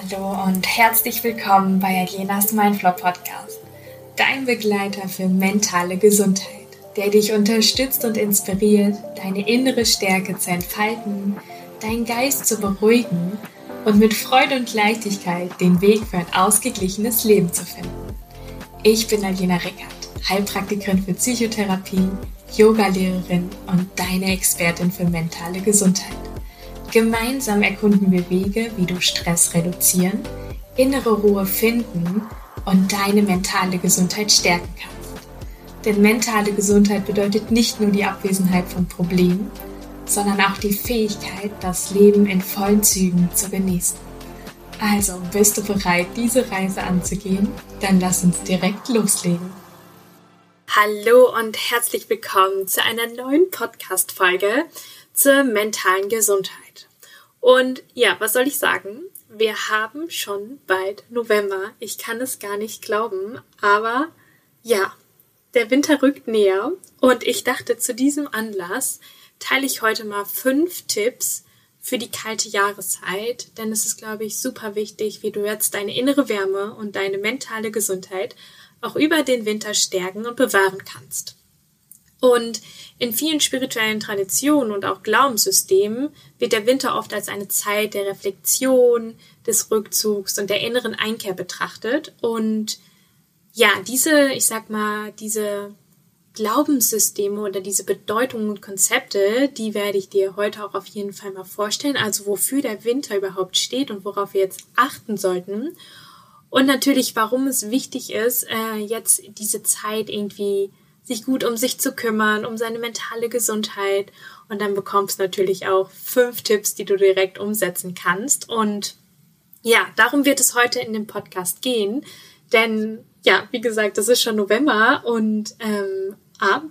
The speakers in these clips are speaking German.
Hallo und herzlich willkommen bei Alenas Mindflow Podcast, dein Begleiter für mentale Gesundheit, der dich unterstützt und inspiriert, deine innere Stärke zu entfalten, deinen Geist zu beruhigen und mit Freude und Leichtigkeit den Weg für ein ausgeglichenes Leben zu finden. Ich bin Alena Rickert, Heilpraktikerin für Psychotherapie, Yogalehrerin und deine Expertin für mentale Gesundheit. Gemeinsam erkunden wir Wege, wie du Stress reduzieren, innere Ruhe finden und deine mentale Gesundheit stärken kannst. Denn mentale Gesundheit bedeutet nicht nur die Abwesenheit von Problemen, sondern auch die Fähigkeit, das Leben in vollen Zügen zu genießen. Also, bist du bereit, diese Reise anzugehen? Dann lass uns direkt loslegen. Hallo und herzlich willkommen zu einer neuen Podcast-Folge zur mentalen Gesundheit. Und ja, was soll ich sagen? Wir haben schon bald November. Ich kann es gar nicht glauben, aber ja, der Winter rückt näher und ich dachte, zu diesem Anlass teile ich heute mal fünf Tipps für die kalte Jahreszeit, denn es ist, glaube ich, super wichtig, wie du jetzt deine innere Wärme und deine mentale Gesundheit auch über den Winter stärken und bewahren kannst. Und in vielen spirituellen Traditionen und auch Glaubenssystemen wird der Winter oft als eine Zeit der Reflexion, des Rückzugs und der inneren Einkehr betrachtet. Und ja, diese, ich sag mal, diese Glaubenssysteme oder diese Bedeutungen und Konzepte, die werde ich dir heute auch auf jeden Fall mal vorstellen. Also wofür der Winter überhaupt steht und worauf wir jetzt achten sollten. Und natürlich, warum es wichtig ist, äh, jetzt diese Zeit irgendwie sich gut um sich zu kümmern, um seine mentale Gesundheit. Und dann bekommst du natürlich auch fünf Tipps, die du direkt umsetzen kannst. Und ja, darum wird es heute in dem Podcast gehen. Denn ja, wie gesagt, es ist schon November und ähm, ab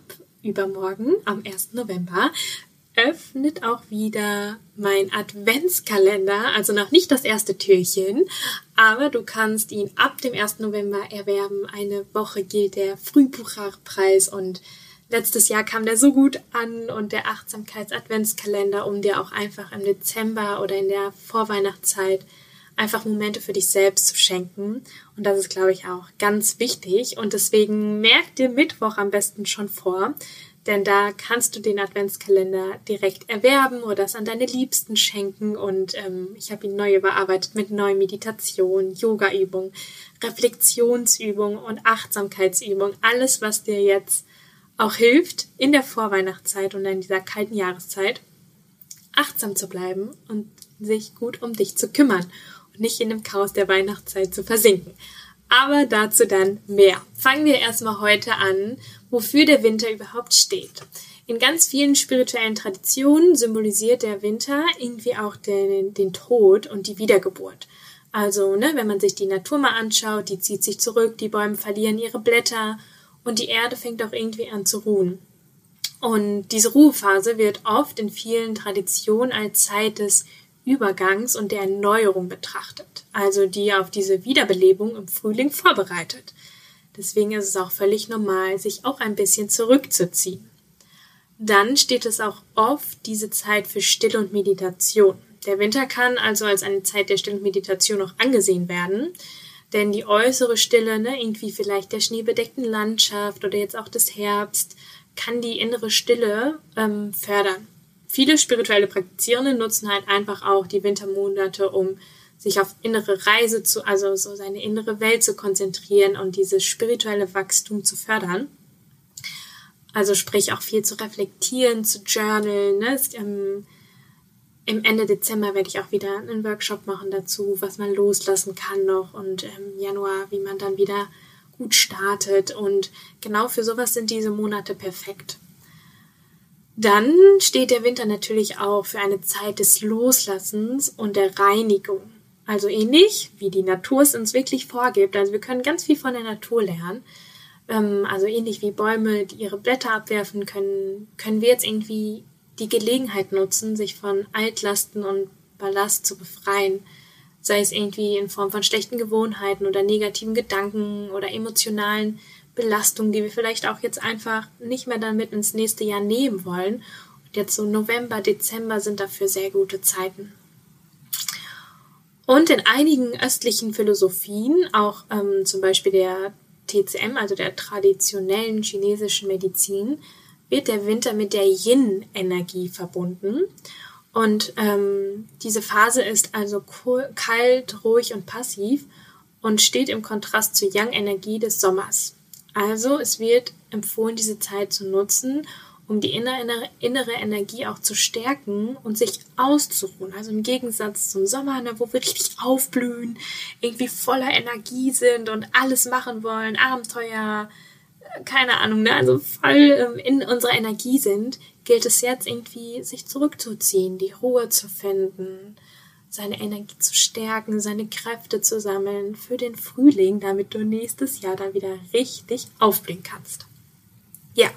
übermorgen, am 1. November, öffnet auch wieder mein Adventskalender, also noch nicht das erste Türchen, aber du kannst ihn ab dem 1. November erwerben. Eine Woche gilt der Frühbucherpreis und letztes Jahr kam der so gut an und der Achtsamkeits-Adventskalender, um dir auch einfach im Dezember oder in der Vorweihnachtszeit einfach Momente für dich selbst zu schenken. Und das ist, glaube ich, auch ganz wichtig. Und deswegen merk dir Mittwoch am besten schon vor, denn da kannst du den Adventskalender direkt erwerben oder es an deine Liebsten schenken. Und ähm, ich habe ihn neu überarbeitet mit neuen Meditationen, Yoga-Übungen, Reflexionsübungen und Achtsamkeitsübungen. Alles, was dir jetzt auch hilft, in der Vorweihnachtszeit und in dieser kalten Jahreszeit achtsam zu bleiben und sich gut um dich zu kümmern und nicht in dem Chaos der Weihnachtszeit zu versinken. Aber dazu dann mehr. Fangen wir erstmal heute an, wofür der Winter überhaupt steht. In ganz vielen spirituellen Traditionen symbolisiert der Winter irgendwie auch den, den Tod und die Wiedergeburt. Also, ne, wenn man sich die Natur mal anschaut, die zieht sich zurück, die Bäume verlieren ihre Blätter und die Erde fängt auch irgendwie an zu ruhen. Und diese Ruhephase wird oft in vielen Traditionen als Zeit des Übergangs und der Erneuerung betrachtet, also die auf diese Wiederbelebung im Frühling vorbereitet. Deswegen ist es auch völlig normal, sich auch ein bisschen zurückzuziehen. Dann steht es auch oft diese Zeit für Stille und Meditation. Der Winter kann also als eine Zeit der Stille und Meditation auch angesehen werden, denn die äußere Stille, ne, irgendwie vielleicht der schneebedeckten Landschaft oder jetzt auch des Herbst, kann die innere Stille ähm, fördern viele spirituelle Praktizierende nutzen halt einfach auch die Wintermonate, um sich auf innere Reise zu, also so seine innere Welt zu konzentrieren und dieses spirituelle Wachstum zu fördern. Also sprich auch viel zu reflektieren, zu journalen. Ne? Es, ähm, Im Ende Dezember werde ich auch wieder einen Workshop machen dazu, was man loslassen kann noch und im Januar, wie man dann wieder gut startet. Und genau für sowas sind diese Monate perfekt. Dann steht der Winter natürlich auch für eine Zeit des Loslassens und der Reinigung. Also ähnlich wie die Natur es uns wirklich vorgibt. Also wir können ganz viel von der Natur lernen. Ähm, also ähnlich wie Bäume, die ihre Blätter abwerfen können, können wir jetzt irgendwie die Gelegenheit nutzen, sich von Altlasten und Ballast zu befreien. Sei es irgendwie in Form von schlechten Gewohnheiten oder negativen Gedanken oder emotionalen Belastung, die wir vielleicht auch jetzt einfach nicht mehr dann mit ins nächste Jahr nehmen wollen. Und jetzt so November, Dezember sind dafür sehr gute Zeiten. Und in einigen östlichen Philosophien, auch ähm, zum Beispiel der TCM, also der traditionellen chinesischen Medizin, wird der Winter mit der Yin-Energie verbunden. Und ähm, diese Phase ist also kalt, ruhig und passiv und steht im Kontrast zur Yang-Energie des Sommers. Also es wird empfohlen, diese Zeit zu nutzen, um die innere, Energie auch zu stärken und sich auszuruhen. Also im Gegensatz zum Sommer, ne, wo wir richtig aufblühen, irgendwie voller Energie sind und alles machen wollen, Abenteuer, keine Ahnung, ne, also voll ähm, in unserer Energie sind, gilt es jetzt irgendwie, sich zurückzuziehen, die Ruhe zu finden, seine Energie zu stärken, seine Kräfte zu sammeln für den Frühling, damit du nächstes Jahr dann wieder richtig aufblühen kannst. Ja,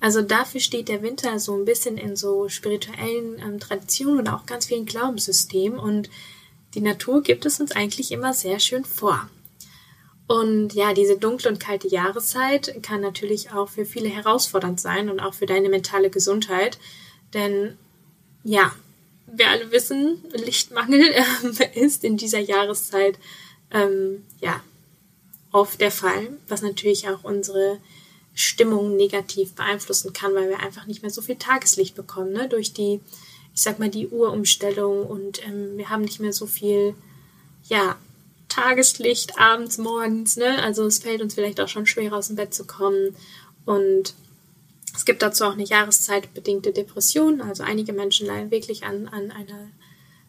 also dafür steht der Winter so ein bisschen in so spirituellen ähm, Traditionen und auch ganz vielen Glaubenssystemen und die Natur gibt es uns eigentlich immer sehr schön vor. Und ja, diese dunkle und kalte Jahreszeit kann natürlich auch für viele herausfordernd sein und auch für deine mentale Gesundheit. Denn ja, wir alle wissen, Lichtmangel äh, ist in dieser Jahreszeit ähm, ja oft der Fall, was natürlich auch unsere Stimmung negativ beeinflussen kann, weil wir einfach nicht mehr so viel Tageslicht bekommen, ne? Durch die, ich sag mal, die Uhrumstellung und ähm, wir haben nicht mehr so viel, ja, Tageslicht abends, morgens, ne? Also es fällt uns vielleicht auch schon schwer aus dem Bett zu kommen. Und es gibt dazu auch eine jahreszeitbedingte Depression. Also einige Menschen leiden wirklich an, an einer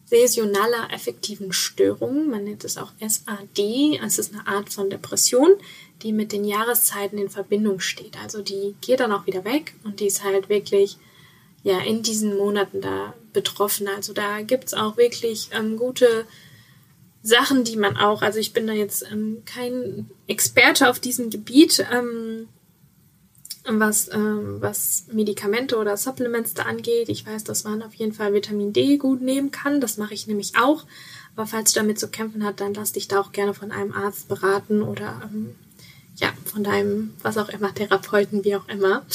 saisonaler affektiven Störung. Man nennt es auch SAD. Es ist eine Art von Depression, die mit den Jahreszeiten in Verbindung steht. Also die geht dann auch wieder weg und die ist halt wirklich ja in diesen Monaten da betroffen. Also da gibt es auch wirklich ähm, gute Sachen, die man auch, also ich bin da jetzt ähm, kein Experte auf diesem Gebiet, ähm, was, ähm, was Medikamente oder Supplements da angeht. Ich weiß, dass man auf jeden Fall Vitamin D gut nehmen kann. Das mache ich nämlich auch. Aber falls du damit zu kämpfen hast, dann lass dich da auch gerne von einem Arzt beraten oder ähm, ja, von deinem, was auch immer, Therapeuten, wie auch immer.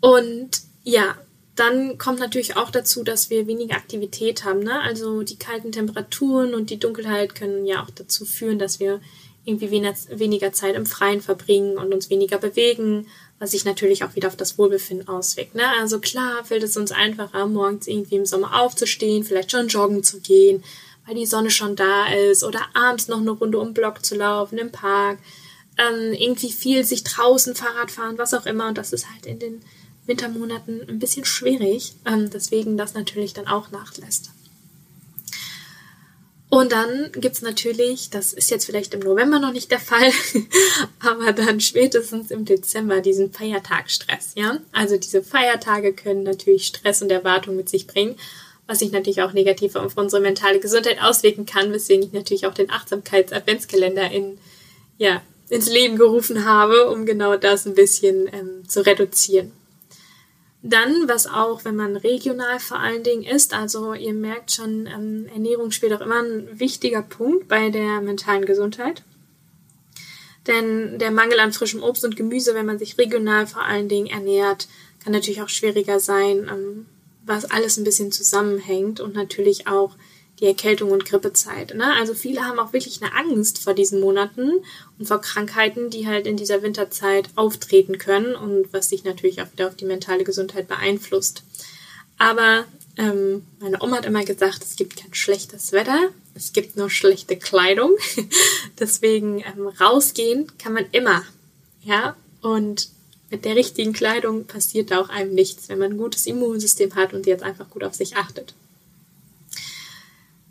Und ja, dann kommt natürlich auch dazu, dass wir weniger Aktivität haben. Ne? Also die kalten Temperaturen und die Dunkelheit können ja auch dazu führen, dass wir irgendwie weniger Zeit im Freien verbringen und uns weniger bewegen, was sich natürlich auch wieder auf das Wohlbefinden auswirkt. Ne? Also klar fällt es uns einfacher, morgens irgendwie im Sommer aufzustehen, vielleicht schon joggen zu gehen, weil die Sonne schon da ist oder abends noch eine Runde um den Block zu laufen im Park. Ähm, irgendwie viel sich draußen Fahrrad fahren, was auch immer. Und das ist halt in den Wintermonaten ein bisschen schwierig, ähm, deswegen das natürlich dann auch nachlässt. Und dann gibt's natürlich, das ist jetzt vielleicht im November noch nicht der Fall, aber dann spätestens im Dezember diesen Feiertagsstress, ja. Also diese Feiertage können natürlich Stress und Erwartung mit sich bringen, was sich natürlich auch negativ auf unsere mentale Gesundheit auswirken kann, weswegen ich natürlich auch den Achtsamkeits-Adventskalender in, ja, ins Leben gerufen habe, um genau das ein bisschen ähm, zu reduzieren. Dann, was auch, wenn man regional vor allen Dingen ist, also ihr merkt schon, ähm, Ernährung spielt auch immer ein wichtiger Punkt bei der mentalen Gesundheit. Denn der Mangel an frischem Obst und Gemüse, wenn man sich regional vor allen Dingen ernährt, kann natürlich auch schwieriger sein, ähm, was alles ein bisschen zusammenhängt und natürlich auch die Erkältung und Grippezeit. Ne? Also viele haben auch wirklich eine Angst vor diesen Monaten und vor Krankheiten, die halt in dieser Winterzeit auftreten können und was sich natürlich auch wieder auf die mentale Gesundheit beeinflusst. Aber ähm, meine Oma hat immer gesagt, es gibt kein schlechtes Wetter, es gibt nur schlechte Kleidung. Deswegen ähm, rausgehen kann man immer. Ja, und mit der richtigen Kleidung passiert da auch einem nichts, wenn man ein gutes Immunsystem hat und jetzt einfach gut auf sich achtet.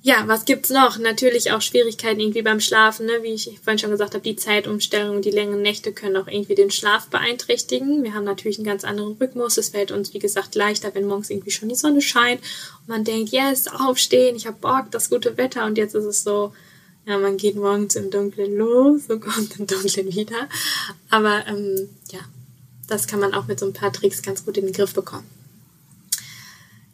Ja, was gibt's noch? Natürlich auch Schwierigkeiten irgendwie beim Schlafen, ne? wie ich vorhin schon gesagt habe, die Zeitumstellung, die längeren Nächte können auch irgendwie den Schlaf beeinträchtigen. Wir haben natürlich einen ganz anderen Rhythmus. Es fällt uns, wie gesagt, leichter, wenn morgens irgendwie schon die Sonne scheint und man denkt, yes, aufstehen, ich habe Bock, das gute Wetter und jetzt ist es so, ja, man geht morgens im Dunkeln los und kommt im Dunkeln wieder. Aber ähm, ja, das kann man auch mit so ein paar Tricks ganz gut in den Griff bekommen.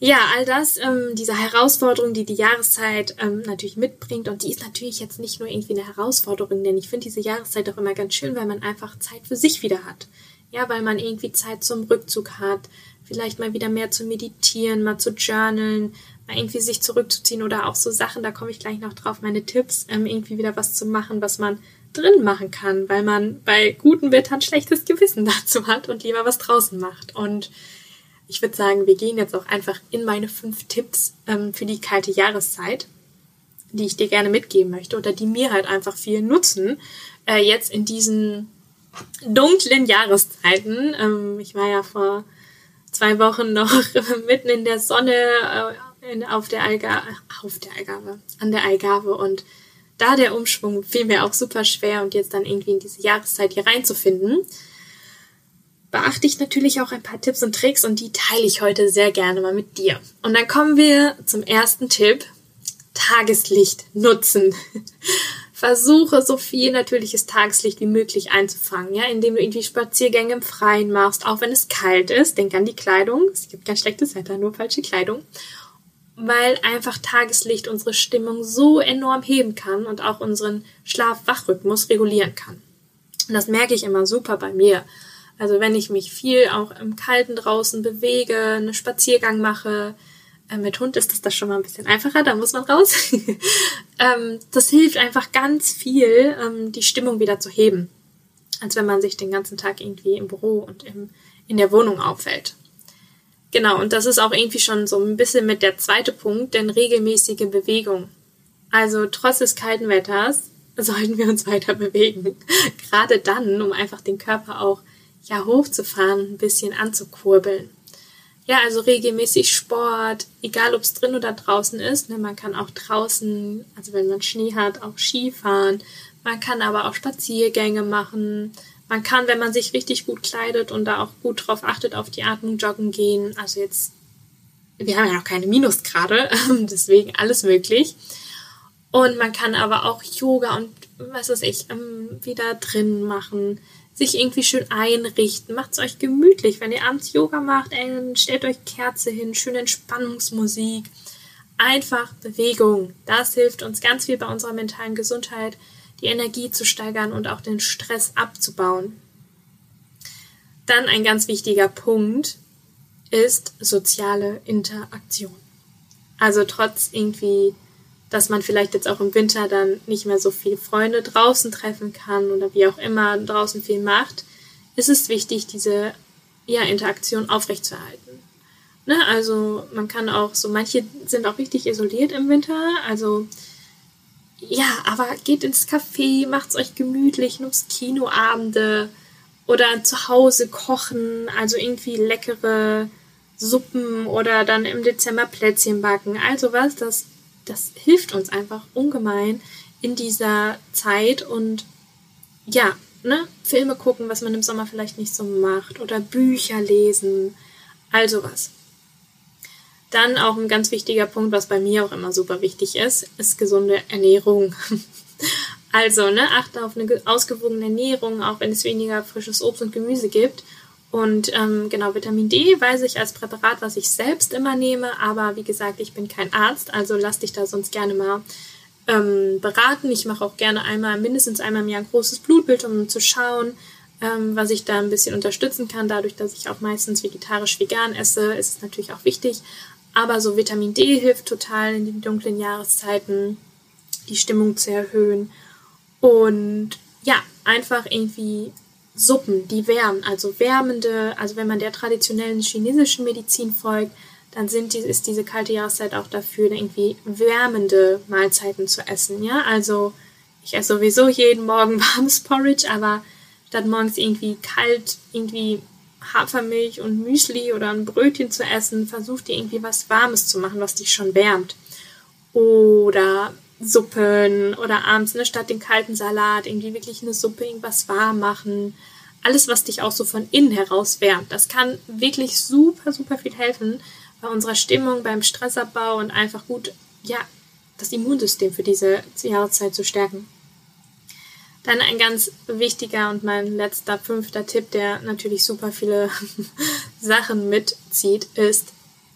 Ja, all das, ähm, diese Herausforderung, die die Jahreszeit ähm, natürlich mitbringt und die ist natürlich jetzt nicht nur irgendwie eine Herausforderung, denn ich finde diese Jahreszeit auch immer ganz schön, weil man einfach Zeit für sich wieder hat. Ja, weil man irgendwie Zeit zum Rückzug hat, vielleicht mal wieder mehr zu meditieren, mal zu journalen, irgendwie sich zurückzuziehen oder auch so Sachen, da komme ich gleich noch drauf, meine Tipps, ähm, irgendwie wieder was zu machen, was man drin machen kann, weil man bei gutem Wetter ein schlechtes Gewissen dazu hat und lieber was draußen macht. Und ich würde sagen, wir gehen jetzt auch einfach in meine fünf Tipps ähm, für die kalte Jahreszeit, die ich dir gerne mitgeben möchte oder die mir halt einfach viel nutzen, äh, jetzt in diesen dunklen Jahreszeiten. Ähm, ich war ja vor zwei Wochen noch mitten in der Sonne äh, in, auf der auf der Algarve, an der Algarve und da der Umschwung fiel mir auch super schwer und jetzt dann irgendwie in diese Jahreszeit hier reinzufinden, beachte ich natürlich auch ein paar Tipps und Tricks und die teile ich heute sehr gerne mal mit dir. Und dann kommen wir zum ersten Tipp. Tageslicht nutzen. Versuche so viel natürliches Tageslicht wie möglich einzufangen, ja, indem du irgendwie Spaziergänge im Freien machst, auch wenn es kalt ist. Denk an die Kleidung. Es gibt kein schlechtes Wetter, nur falsche Kleidung weil einfach Tageslicht unsere Stimmung so enorm heben kann und auch unseren Schlaf-Wach-Rhythmus regulieren kann. Und das merke ich immer super bei mir. Also wenn ich mich viel auch im Kalten draußen bewege, einen Spaziergang mache, äh, mit Hund ist das, das schon mal ein bisschen einfacher, da muss man raus. ähm, das hilft einfach ganz viel, ähm, die Stimmung wieder zu heben, als wenn man sich den ganzen Tag irgendwie im Büro und im, in der Wohnung aufhält. Genau, und das ist auch irgendwie schon so ein bisschen mit der zweite Punkt, denn regelmäßige Bewegung. Also trotz des kalten Wetters sollten wir uns weiter bewegen. Gerade dann, um einfach den Körper auch ja hochzufahren, ein bisschen anzukurbeln. Ja, also regelmäßig Sport, egal ob es drin oder draußen ist. Ne, man kann auch draußen, also wenn man Schnee hat, auch Skifahren. Man kann aber auch Spaziergänge machen. Man kann, wenn man sich richtig gut kleidet und da auch gut drauf achtet, auf die Atmung joggen gehen. Also jetzt, wir haben ja noch keine Minusgrade, deswegen alles möglich. Und man kann aber auch Yoga und was weiß ich, ähm, wieder drin machen, sich irgendwie schön einrichten. Macht es euch gemütlich. Wenn ihr abends Yoga macht, ey, stellt euch Kerze hin, schöne Entspannungsmusik. Einfach Bewegung. Das hilft uns ganz viel bei unserer mentalen Gesundheit die Energie zu steigern und auch den Stress abzubauen. Dann ein ganz wichtiger Punkt ist soziale Interaktion. Also trotz irgendwie, dass man vielleicht jetzt auch im Winter dann nicht mehr so viele Freunde draußen treffen kann oder wie auch immer draußen viel macht, ist es wichtig, diese ja, Interaktion aufrechtzuerhalten. Ne? Also man kann auch so, manche sind auch richtig isoliert im Winter, also ja, aber geht ins Café, macht's euch gemütlich, nutzt Kinoabende oder zu Hause kochen, also irgendwie leckere Suppen oder dann im Dezember Plätzchen backen. Also was, das, das hilft uns einfach ungemein in dieser Zeit und ja, ne, Filme gucken, was man im Sommer vielleicht nicht so macht oder Bücher lesen, also was. Dann auch ein ganz wichtiger Punkt, was bei mir auch immer super wichtig ist, ist gesunde Ernährung. also, ne, achte auf eine ausgewogene Ernährung, auch wenn es weniger frisches Obst und Gemüse gibt. Und ähm, genau, Vitamin D weiß ich als Präparat, was ich selbst immer nehme, aber wie gesagt, ich bin kein Arzt, also lass dich da sonst gerne mal ähm, beraten. Ich mache auch gerne einmal, mindestens einmal im Jahr ein großes Blutbild, um zu schauen, ähm, was ich da ein bisschen unterstützen kann. Dadurch, dass ich auch meistens vegetarisch-vegan esse, ist es natürlich auch wichtig. Aber so Vitamin D hilft total in den dunklen Jahreszeiten, die Stimmung zu erhöhen. Und ja, einfach irgendwie Suppen, die wärmen, also wärmende, also wenn man der traditionellen chinesischen Medizin folgt, dann sind die, ist diese kalte Jahreszeit auch dafür, irgendwie wärmende Mahlzeiten zu essen. Ja, also ich esse sowieso jeden Morgen warmes Porridge, aber statt morgens irgendwie kalt, irgendwie Hafermilch und Müsli oder ein Brötchen zu essen, versuch dir irgendwie was Warmes zu machen, was dich schon wärmt. Oder Suppen oder abends ne, statt den kalten Salat irgendwie wirklich eine Suppe irgendwas warm machen. Alles, was dich auch so von innen heraus wärmt. Das kann wirklich super, super viel helfen bei unserer Stimmung, beim Stressabbau und einfach gut, ja, das Immunsystem für diese Jahreszeit zu stärken. Dann ein ganz wichtiger und mein letzter fünfter Tipp, der natürlich super viele Sachen mitzieht, ist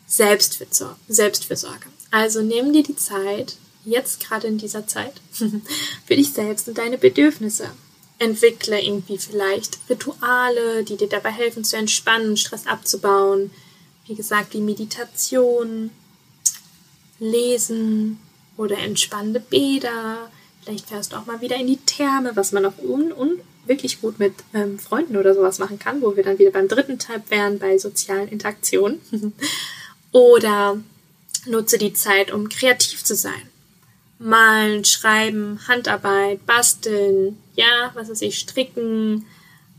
Selbstfürsorge. Also nimm dir die Zeit, jetzt gerade in dieser Zeit, für dich selbst und deine Bedürfnisse. Entwickle irgendwie vielleicht Rituale, die dir dabei helfen zu entspannen, Stress abzubauen. Wie gesagt, wie Meditation. lesen oder entspannende Bäder. Vielleicht fährst du auch mal wieder in die Therme, was man auch un, un wirklich gut mit ähm, Freunden oder sowas machen kann, wo wir dann wieder beim dritten Teil wären, bei sozialen Interaktionen. oder nutze die Zeit, um kreativ zu sein. Malen, schreiben, Handarbeit, basteln, ja, was weiß ich, stricken,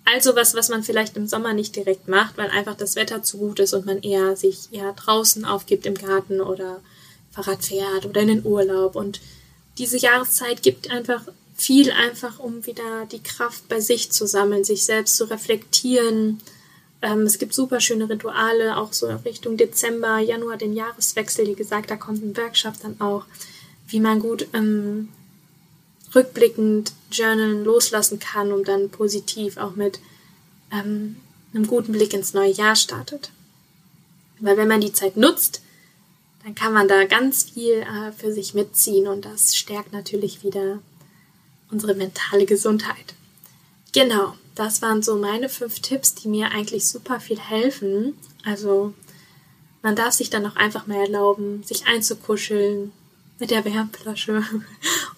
also was, was man vielleicht im Sommer nicht direkt macht, weil einfach das Wetter zu gut ist und man eher sich eher draußen aufgibt im Garten oder Fahrrad fährt oder in den Urlaub. Und diese Jahreszeit gibt einfach viel einfach, um wieder die Kraft bei sich zu sammeln, sich selbst zu reflektieren. Ähm, es gibt super schöne Rituale, auch so Richtung Dezember, Januar, den Jahreswechsel. Wie gesagt, da kommt ein Workshop dann auch, wie man gut ähm, rückblickend Journalen loslassen kann, um dann positiv auch mit ähm, einem guten Blick ins neue Jahr startet. Weil wenn man die Zeit nutzt, dann kann man da ganz viel äh, für sich mitziehen und das stärkt natürlich wieder unsere mentale Gesundheit. Genau, das waren so meine fünf Tipps, die mir eigentlich super viel helfen. Also man darf sich dann auch einfach mal erlauben, sich einzukuscheln mit der Wärmflasche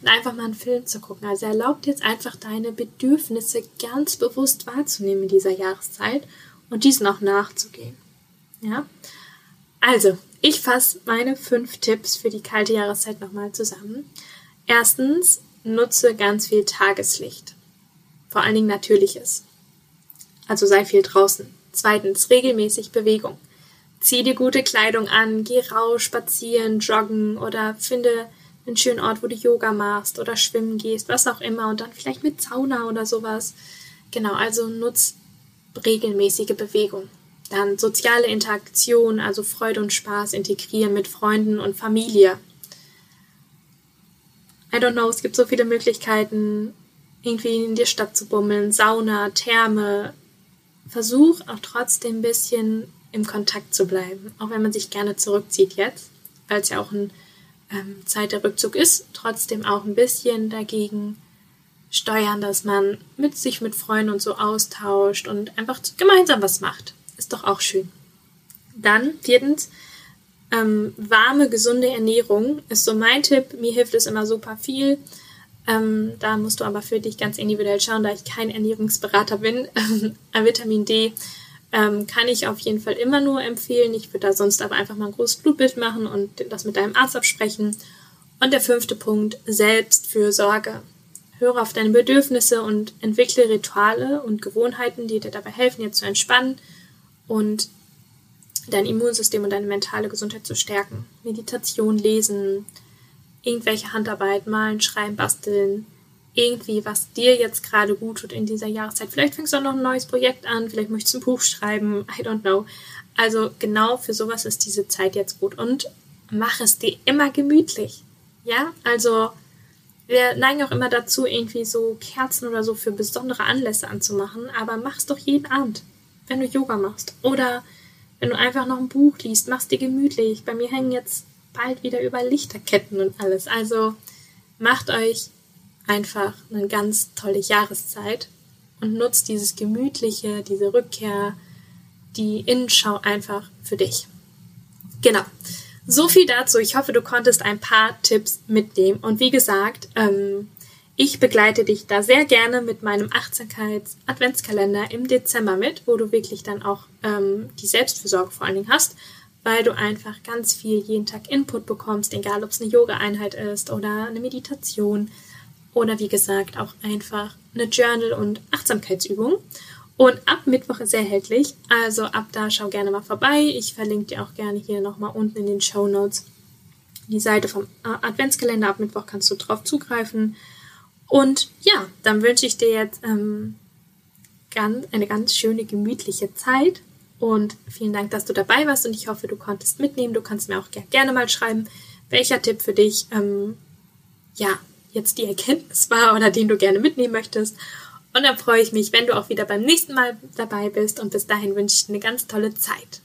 und einfach mal einen Film zu gucken. Also erlaubt jetzt einfach deine Bedürfnisse ganz bewusst wahrzunehmen in dieser Jahreszeit und diesen auch nachzugehen. Ja? Also, ich fasse meine fünf Tipps für die kalte Jahreszeit nochmal zusammen. Erstens, nutze ganz viel Tageslicht. Vor allen Dingen natürliches. Also sei viel draußen. Zweitens, regelmäßig Bewegung. Zieh dir gute Kleidung an, geh raus, spazieren, joggen oder finde einen schönen Ort, wo du Yoga machst oder schwimmen gehst, was auch immer und dann vielleicht mit Sauna oder sowas. Genau, also nutz regelmäßige Bewegung. Dann soziale Interaktion, also Freude und Spaß integrieren mit Freunden und Familie. I don't know, es gibt so viele Möglichkeiten, irgendwie in die Stadt zu bummeln, Sauna, Therme. Versuch auch trotzdem ein bisschen im Kontakt zu bleiben, auch wenn man sich gerne zurückzieht jetzt, weil es ja auch ein ähm, Zeit der Rückzug ist, trotzdem auch ein bisschen dagegen steuern, dass man mit sich mit Freunden und so austauscht und einfach gemeinsam was macht. Ist doch auch schön. Dann viertens, ähm, warme, gesunde Ernährung ist so mein Tipp. Mir hilft es immer super viel. Ähm, da musst du aber für dich ganz individuell schauen, da ich kein Ernährungsberater bin. Vitamin D ähm, kann ich auf jeden Fall immer nur empfehlen. Ich würde da sonst aber einfach mal ein großes Blutbild machen und das mit deinem Arzt absprechen. Und der fünfte Punkt, Selbstfürsorge. Höre auf deine Bedürfnisse und entwickle Rituale und Gewohnheiten, die dir dabei helfen, dir zu entspannen und dein Immunsystem und deine mentale Gesundheit zu stärken. Meditation, Lesen, irgendwelche Handarbeit, malen, schreiben, basteln, irgendwie, was dir jetzt gerade gut tut in dieser Jahreszeit. Vielleicht fängst du auch noch ein neues Projekt an, vielleicht möchtest du ein Buch schreiben, I don't know. Also genau für sowas ist diese Zeit jetzt gut und mach es dir immer gemütlich. Ja, also wir neigen auch immer dazu, irgendwie so Kerzen oder so für besondere Anlässe anzumachen, aber mach es doch jeden Abend, wenn du Yoga machst. Oder wenn du einfach noch ein Buch liest, mach es dir gemütlich. Bei mir hängen jetzt bald wieder über Lichterketten und alles. Also macht euch einfach eine ganz tolle Jahreszeit und nutzt dieses Gemütliche, diese Rückkehr, die Innenschau einfach für dich. Genau. So viel dazu. Ich hoffe, du konntest ein paar Tipps mitnehmen. Und wie gesagt, ähm, ich begleite dich da sehr gerne mit meinem Achtsamkeits-Adventskalender im Dezember mit, wo du wirklich dann auch ähm, die Selbstfürsorge vor allen Dingen hast, weil du einfach ganz viel jeden Tag Input bekommst, egal ob es eine Yoga-Einheit ist oder eine Meditation oder wie gesagt auch einfach eine Journal- und Achtsamkeitsübung. Und ab Mittwoch ist er erhältlich, also ab da schau gerne mal vorbei. Ich verlinke dir auch gerne hier nochmal unten in den Show Notes die Seite vom Adventskalender. Ab Mittwoch kannst du drauf zugreifen. Und ja, dann wünsche ich dir jetzt ähm, ganz, eine ganz schöne, gemütliche Zeit. Und vielen Dank, dass du dabei warst und ich hoffe, du konntest mitnehmen. Du kannst mir auch gerne mal schreiben, welcher Tipp für dich ähm, ja jetzt die Erkenntnis war oder den du gerne mitnehmen möchtest. Und dann freue ich mich, wenn du auch wieder beim nächsten Mal dabei bist und bis dahin wünsche ich dir eine ganz tolle Zeit.